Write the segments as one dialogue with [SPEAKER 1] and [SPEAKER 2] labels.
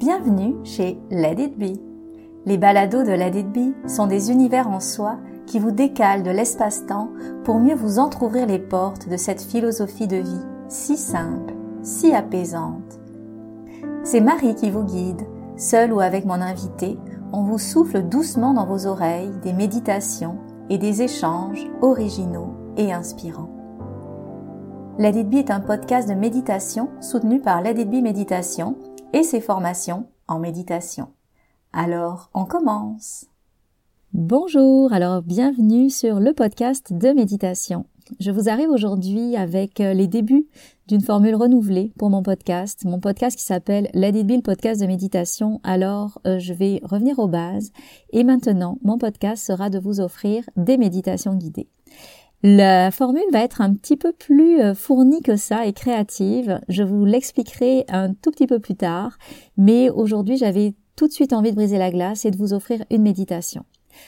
[SPEAKER 1] Bienvenue chez Let It Be. Les balados de Let It Be sont des univers en soi qui vous décalent de l'espace-temps pour mieux vous entr'ouvrir les portes de cette philosophie de vie si simple, si apaisante. C'est Marie qui vous guide, seule ou avec mon invité, on vous souffle doucement dans vos oreilles des méditations et des échanges originaux et inspirants. Let It Be est un podcast de méditation soutenu par Let It Be Méditation et ses formations en méditation. Alors, on commence. Bonjour, alors bienvenue sur le podcast de méditation. Je vous arrive aujourd'hui avec euh, les débuts d'une formule renouvelée pour mon podcast, mon podcast qui s'appelle Let podcast de méditation. Alors, euh, je vais revenir aux bases et maintenant, mon podcast sera de vous offrir des méditations guidées. La formule va être un petit peu plus euh, fournie que ça et créative. Je vous l'expliquerai un tout petit peu plus tard, mais aujourd'hui j'avais tout de suite envie de briser la glace et de vous offrir une méditation.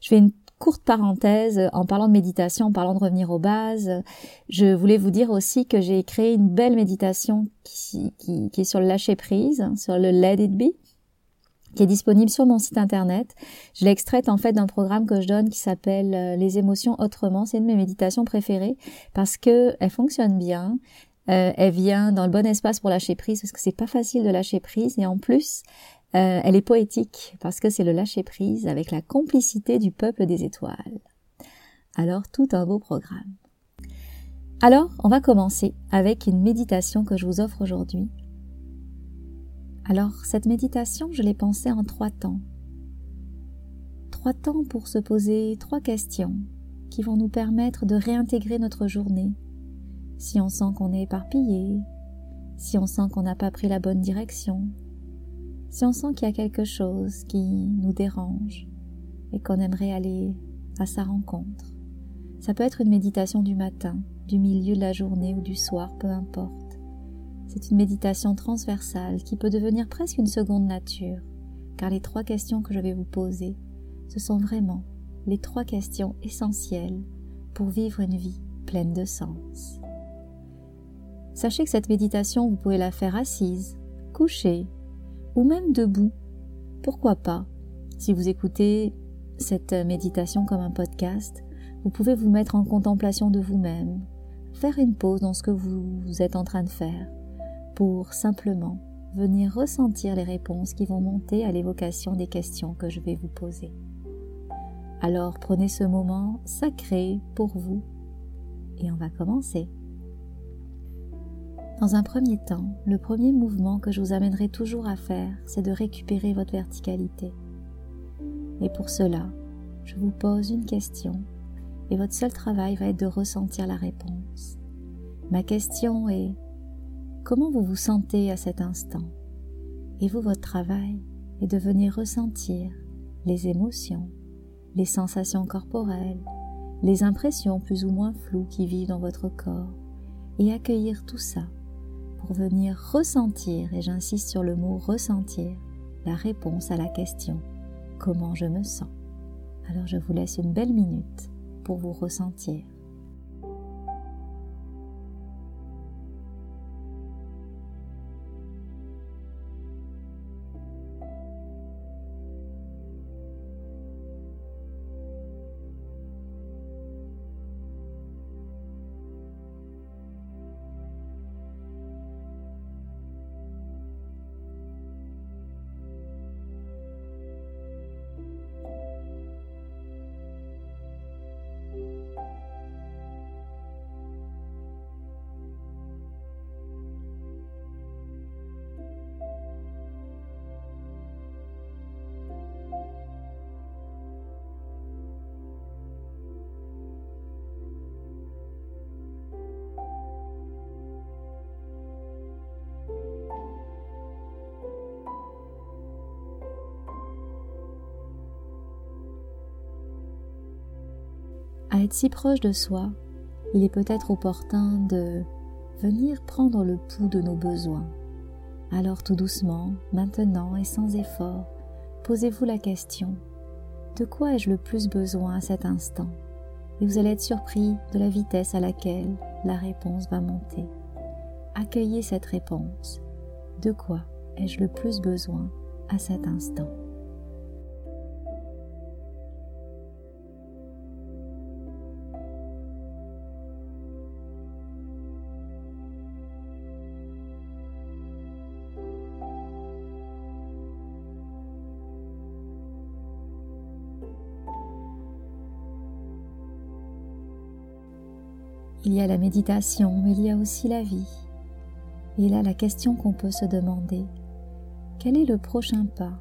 [SPEAKER 1] Je fais une courte parenthèse en parlant de méditation, en parlant de revenir aux bases. Je voulais vous dire aussi que j'ai créé une belle méditation qui, qui est sur le lâcher prise, sur le let it be qui est disponible sur mon site internet. Je l'ai extraite en fait d'un programme que je donne qui s'appelle euh, Les émotions autrement. C'est une de mes méditations préférées parce que elle fonctionne bien. Euh, elle vient dans le bon espace pour lâcher prise parce que c'est pas facile de lâcher prise et en plus euh, elle est poétique parce que c'est le lâcher prise avec la complicité du peuple des étoiles. Alors tout un beau programme. Alors on va commencer avec une méditation que je vous offre aujourd'hui alors cette méditation, je l'ai pensée en trois temps. Trois temps pour se poser trois questions qui vont nous permettre de réintégrer notre journée. Si on sent qu'on est éparpillé, si on sent qu'on n'a pas pris la bonne direction, si on sent qu'il y a quelque chose qui nous dérange et qu'on aimerait aller à sa rencontre. Ça peut être une méditation du matin, du milieu de la journée ou du soir, peu importe. C'est une méditation transversale qui peut devenir presque une seconde nature, car les trois questions que je vais vous poser, ce sont vraiment les trois questions essentielles pour vivre une vie pleine de sens. Sachez que cette méditation, vous pouvez la faire assise, couchée ou même debout. Pourquoi pas? Si vous écoutez cette méditation comme un podcast, vous pouvez vous mettre en contemplation de vous-même, faire une pause dans ce que vous êtes en train de faire pour simplement venir ressentir les réponses qui vont monter à l'évocation des questions que je vais vous poser. Alors prenez ce moment sacré pour vous et on va commencer. Dans un premier temps, le premier mouvement que je vous amènerai toujours à faire, c'est de récupérer votre verticalité. Et pour cela, je vous pose une question et votre seul travail va être de ressentir la réponse. Ma question est comment vous vous sentez à cet instant? Et vous, votre travail est de venir ressentir les émotions, les sensations corporelles, les impressions plus ou moins floues qui vivent dans votre corps, et accueillir tout ça pour venir ressentir, et j'insiste sur le mot ressentir, la réponse à la question comment je me sens? Alors je vous laisse une belle minute pour vous ressentir. À être si proche de soi, il est peut-être opportun de venir prendre le pouls de nos besoins. Alors tout doucement, maintenant et sans effort, posez-vous la question, de quoi ai-je le plus besoin à cet instant? Et vous allez être surpris de la vitesse à laquelle la réponse va monter. Accueillez cette réponse. De quoi ai-je le plus besoin à cet instant? Il y a la méditation, mais il y a aussi la vie. Et là, la question qu'on peut se demander, quel est le prochain pas?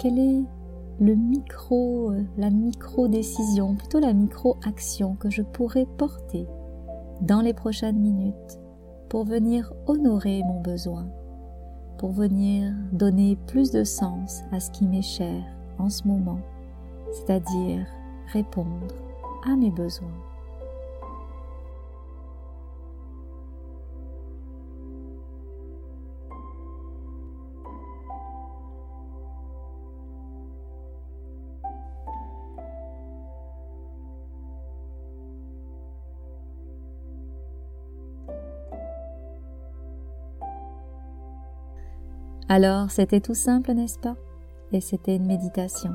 [SPEAKER 1] Quel est euh, la micro-décision, plutôt la micro-action que je pourrais porter dans les prochaines minutes pour venir honorer mon besoin, pour venir donner plus de sens à ce qui m'est cher en ce moment, c'est-à-dire répondre à mes besoins? Alors, c'était tout simple, n'est-ce pas? Et c'était une méditation.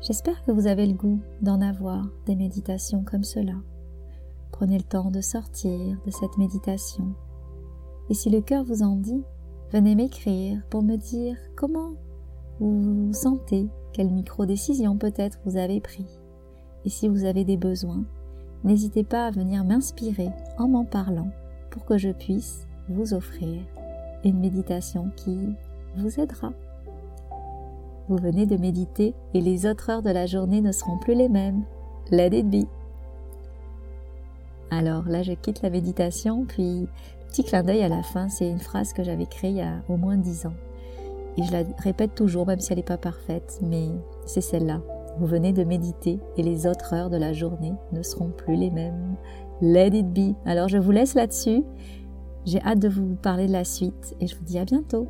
[SPEAKER 1] J'espère que vous avez le goût d'en avoir des méditations comme cela. Prenez le temps de sortir de cette méditation. Et si le cœur vous en dit, venez m'écrire pour me dire comment vous vous sentez, quelle micro-décision peut-être vous avez pris. Et si vous avez des besoins, n'hésitez pas à venir m'inspirer en m'en parlant pour que je puisse vous offrir une méditation qui vous aidera. Vous venez de méditer et les autres heures de la journée ne seront plus les mêmes. Let it be. Alors là, je quitte la méditation, puis petit clin d'œil à la fin, c'est une phrase que j'avais créée il y a au moins dix ans. Et je la répète toujours, même si elle n'est pas parfaite, mais c'est celle-là. Vous venez de méditer et les autres heures de la journée ne seront plus les mêmes. Let it be. Alors je vous laisse là-dessus j'ai hâte de vous parler de la suite et je vous dis à bientôt.